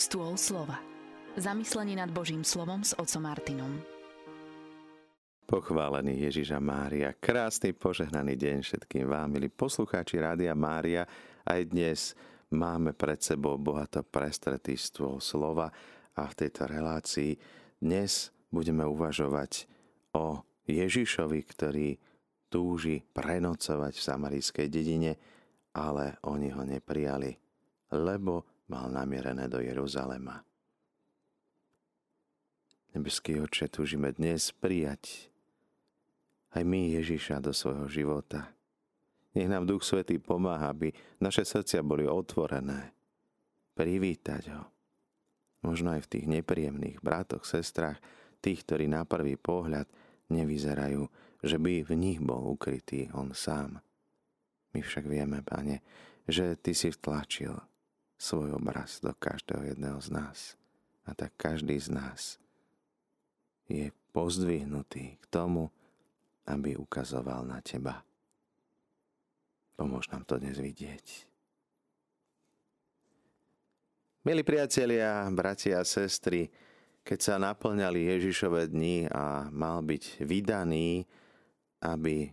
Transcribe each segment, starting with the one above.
Stôl slova. Zamyslenie nad Božím slovom s otcom Martinom. Pochválený Ježiša Mária, krásny požehnaný deň všetkým vám, milí poslucháči Rádia Mária. Aj dnes máme pred sebou bohato prestretý stôl slova a v tejto relácii dnes budeme uvažovať o Ježišovi, ktorý túži prenocovať v samarijskej dedine, ale oni ho neprijali, lebo mal namierené do Jeruzalema. Nebeský oče, túžime dnes prijať aj my Ježiša do svojho života. Nech nám Duch Svetý pomáha, aby naše srdcia boli otvorené. Privítať ho. Možno aj v tých nepríjemných bratoch, sestrách, tých, ktorí na prvý pohľad nevyzerajú, že by v nich bol ukrytý on sám. My však vieme, Pane, že Ty si vtlačil svoj obraz do každého jedného z nás. A tak každý z nás je pozdvihnutý k tomu, aby ukazoval na teba. Pomôž nám to dnes vidieť. Milí priatelia, bratia a sestry, keď sa naplňali Ježišové dni a mal byť vydaný, aby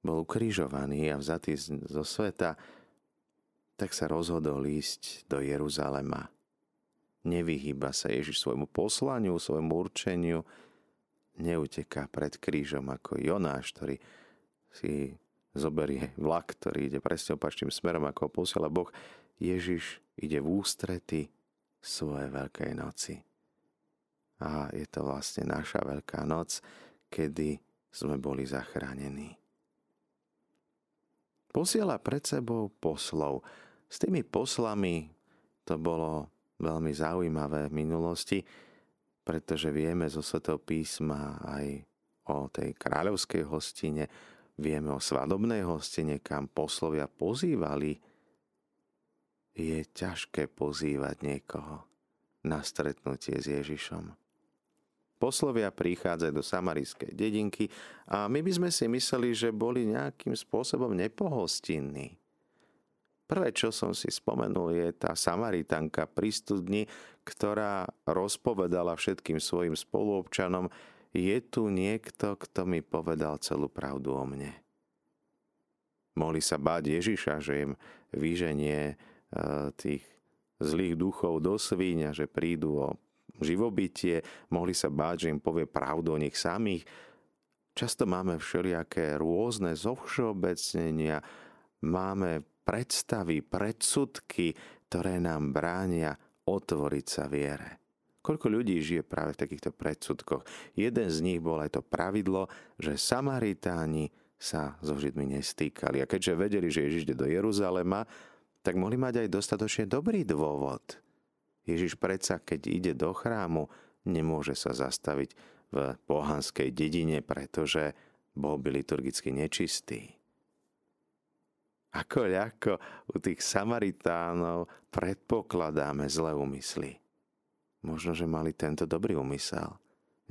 bol ukrižovaný a vzatý zo sveta, tak sa rozhodol ísť do Jeruzalema Nevyhýba sa Ježiš svojmu poslaniu, svojmu určeniu, neuteká pred krížom ako Jonáš, ktorý si zoberie vlak, ktorý ide presne opačným smerom, ako ho posiela Boh. Ježiš ide v ústrety svojej veľkej noci. A je to vlastne naša veľká noc, kedy sme boli zachránení. Posiela pred sebou poslov. S tými poslami to bolo veľmi zaujímavé v minulosti, pretože vieme zo Svetého písma aj o tej kráľovskej hostine, vieme o svadobnej hostine, kam poslovia pozývali. Je ťažké pozývať niekoho na stretnutie s Ježišom. Poslovia prichádzajú do samarijskej dedinky a my by sme si mysleli, že boli nejakým spôsobom nepohostinní. Prvé, čo som si spomenul, je tá Samaritanka pri studni, ktorá rozpovedala všetkým svojim spoluobčanom, je tu niekto, kto mi povedal celú pravdu o mne. Mohli sa báť Ježiša, že im vyženie e, tých zlých duchov do svíňa, že prídu o živobytie, mohli sa báť, že im povie pravdu o nich samých. Často máme všelijaké rôzne zovšeobecnenia, máme predstavy, predsudky, ktoré nám bránia otvoriť sa viere. Koľko ľudí žije práve v takýchto predsudkoch. Jeden z nich bol aj to pravidlo, že Samaritáni sa so Židmi nestýkali. A keďže vedeli, že Ježiš ide do Jeruzalema, tak mohli mať aj dostatočne dobrý dôvod. Ježiš predsa, keď ide do chrámu, nemôže sa zastaviť v pohanskej dedine, pretože bol by liturgicky nečistý. Ako ľahko u tých Samaritánov predpokladáme zlé úmysly. Možno, že mali tento dobrý úmysel.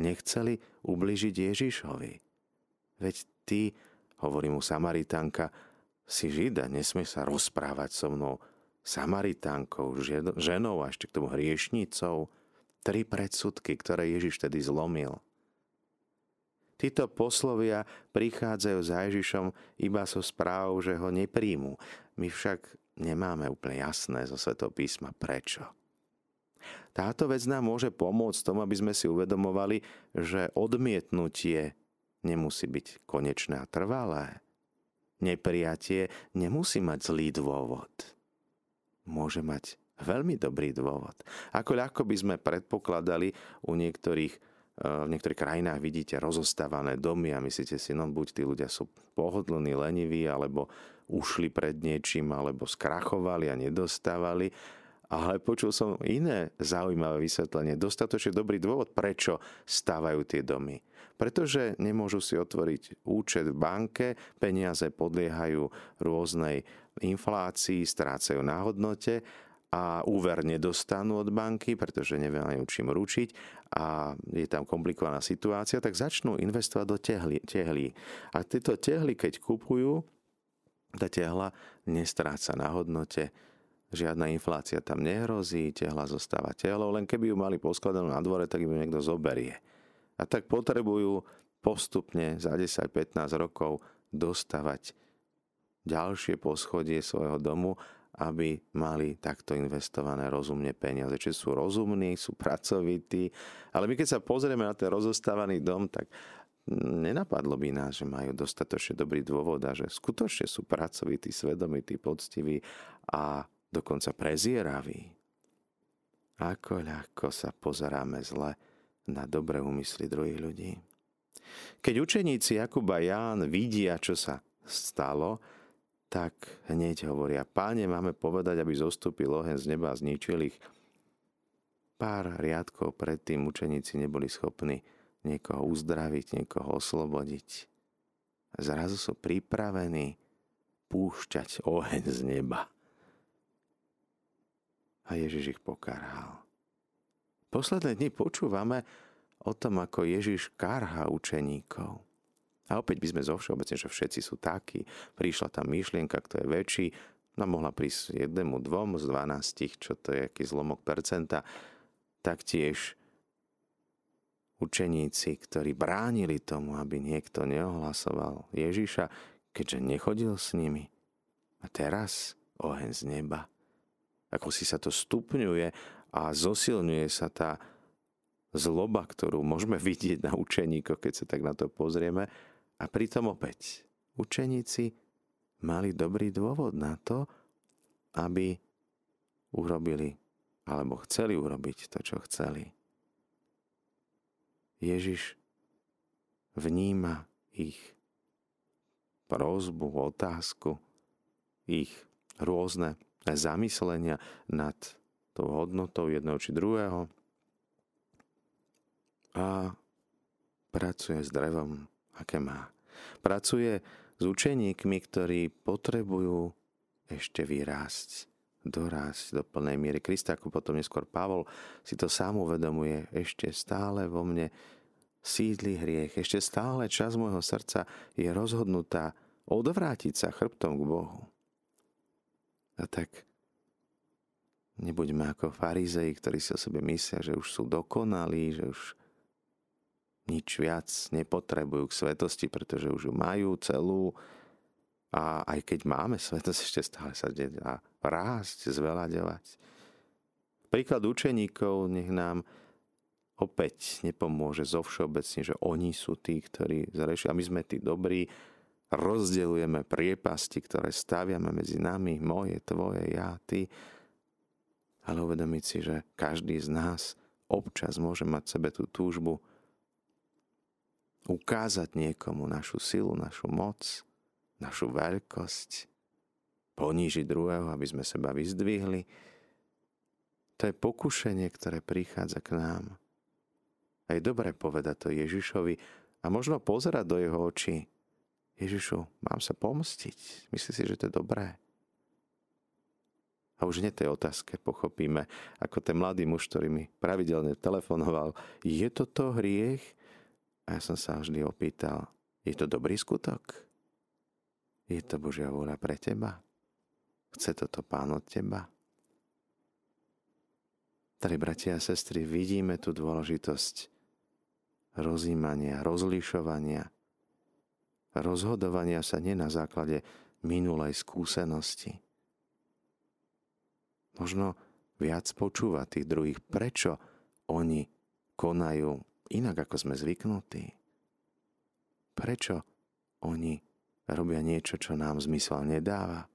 Nechceli ubližiť Ježišovi. Veď ty, hovorí mu Samaritánka, si žida, nesmie sa rozprávať so mnou Samaritánkou, ženou a ešte k tomu hriešnicou. Tri predsudky, ktoré Ježiš tedy zlomil – Títo poslovia prichádzajú za Ježišom iba so správou, že ho nepríjmu. My však nemáme úplne jasné zo Svetého písma prečo. Táto vec nám môže pomôcť tomu, aby sme si uvedomovali, že odmietnutie nemusí byť konečné a trvalé. Neprijatie nemusí mať zlý dôvod. Môže mať veľmi dobrý dôvod. Ako ľahko by sme predpokladali u niektorých v niektorých krajinách vidíte rozostávané domy a myslíte si, no buď tí ľudia sú pohodlní, leniví, alebo ušli pred niečím, alebo skrachovali a nedostávali. Ale počul som iné zaujímavé vysvetlenie. Dostatočne dobrý dôvod, prečo stávajú tie domy. Pretože nemôžu si otvoriť účet v banke, peniaze podliehajú rôznej inflácii, strácajú na hodnote a úver nedostanú od banky, pretože nevedajú čím ručiť a je tam komplikovaná situácia, tak začnú investovať do tehly. tehly. A tieto tehly, keď kupujú, tá tehla nestráca na hodnote, Žiadna inflácia tam nehrozí, tehla zostáva telo, len keby ju mali poskladanú na dvore, tak ju niekto zoberie. A tak potrebujú postupne za 10-15 rokov dostávať ďalšie poschodie svojho domu, aby mali takto investované rozumne peniaze. Čiže sú rozumní, sú pracovití, ale my keď sa pozrieme na ten rozostávaný dom, tak nenapadlo by nás, že majú dostatočne dobrý dôvod a že skutočne sú pracovití, svedomití, poctiví a dokonca prezieraví. Ako ľahko sa pozeráme zle na dobré úmysly druhých ľudí. Keď učeníci Jakuba Ján vidia, čo sa stalo, tak hneď hovoria, páne, máme povedať, aby zostúpil oheň z neba a zničil ich. Pár riadkov predtým učeníci neboli schopní niekoho uzdraviť, niekoho oslobodiť. Zrazu sú pripravení púšťať oheň z neba a Ježiš ich pokarhal. Posledné dni počúvame o tom, ako Ježiš karha učeníkov. A opäť by sme zo všeobecne, že všetci sú takí. Prišla tam myšlienka, kto je väčší, no mohla prísť jednému, dvom z dvanástich, čo to je aký zlomok percenta. Taktiež učeníci, ktorí bránili tomu, aby niekto neohlasoval Ježiša, keďže nechodil s nimi. A teraz oheň z neba ako si sa to stupňuje a zosilňuje sa tá zloba, ktorú môžeme vidieť na učeníkoch, keď sa tak na to pozrieme. A pritom opäť, učeníci mali dobrý dôvod na to, aby urobili alebo chceli urobiť to, čo chceli. Ježiš vníma ich prozbu, otázku, ich rôzne zamyslenia nad tou hodnotou jedného či druhého a pracuje s drevom, aké má. Pracuje s učeníkmi, ktorí potrebujú ešte vyrásť, dorásť do plnej miery Krista, ako potom neskôr Pavol si to sám uvedomuje, ešte stále vo mne sídli hriech, ešte stále čas môjho srdca je rozhodnutá odvrátiť sa chrbtom k Bohu. A tak nebuďme ako farizei, ktorí si o sebe myslia, že už sú dokonalí, že už nič viac nepotrebujú k svetosti, pretože už ju majú celú. A aj keď máme svetosť, ešte stále sa a rásť, zvelaďovať. Príklad učeníkov nech nám opäť nepomôže zo všeobecne, že oni sú tí, ktorí zrešia. A my sme tí dobrí, rozdeľujeme priepasti, ktoré staviame medzi nami, moje, tvoje, ja, ty. Ale uvedomiť si, že každý z nás občas môže mať sebe tú túžbu ukázať niekomu našu silu, našu moc, našu veľkosť, ponížiť druhého, aby sme seba vyzdvihli. To je pokušenie, ktoré prichádza k nám. A je dobré povedať to Ježišovi a možno pozerať do jeho očí Ježišu, mám sa pomstiť. Myslíš si, že to je dobré? A už nie tej otázke pochopíme, ako ten mladý muž, ktorý mi pravidelne telefonoval, je toto hriech? A ja som sa vždy opýtal, je to dobrý skutok? Je to Božia vôľa pre teba? Chce toto pán od teba? Tady, bratia a sestry, vidíme tú dôležitosť rozímania, rozlišovania, rozhodovania sa nie na základe minulej skúsenosti. Možno viac počúvať tých druhých, prečo oni konajú inak, ako sme zvyknutí. Prečo oni robia niečo, čo nám zmysel nedáva.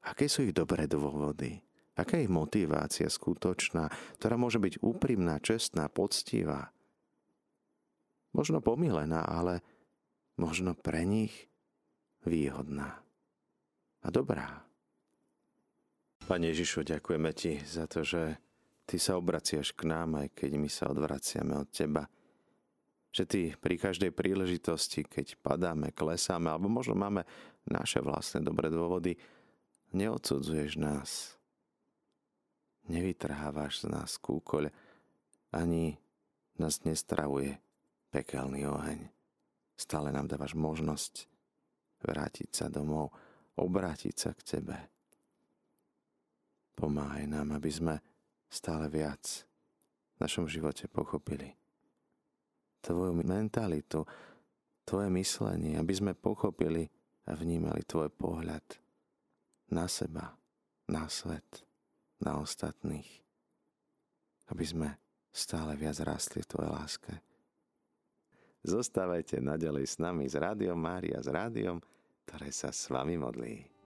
Aké sú ich dobré dôvody? Aká je motivácia skutočná, ktorá môže byť úprimná, čestná, poctivá? Možno pomílená, ale možno pre nich výhodná a dobrá. Pane Ježišu, ďakujeme Ti za to, že Ty sa obraciaš k nám, aj keď my sa odvraciame od Teba. Že Ty pri každej príležitosti, keď padáme, klesáme, alebo možno máme naše vlastné dobré dôvody, neodsudzuješ nás. Nevytrhávaš z nás kúkoľ, ani nás nestravuje pekelný oheň. Stále nám dávaš možnosť vrátiť sa domov, obrátiť sa k Tebe. pomáhaj nám, aby sme stále viac v našom živote pochopili tvoju mentalitu, tvoje myslenie, aby sme pochopili a vnímali tvoj pohľad na seba, na svet, na ostatných. Aby sme stále viac rastli v tvojej láske. Zostávajte naďalej s nami s Rádiom Mária, s rádiom, ktoré sa s vami modlí.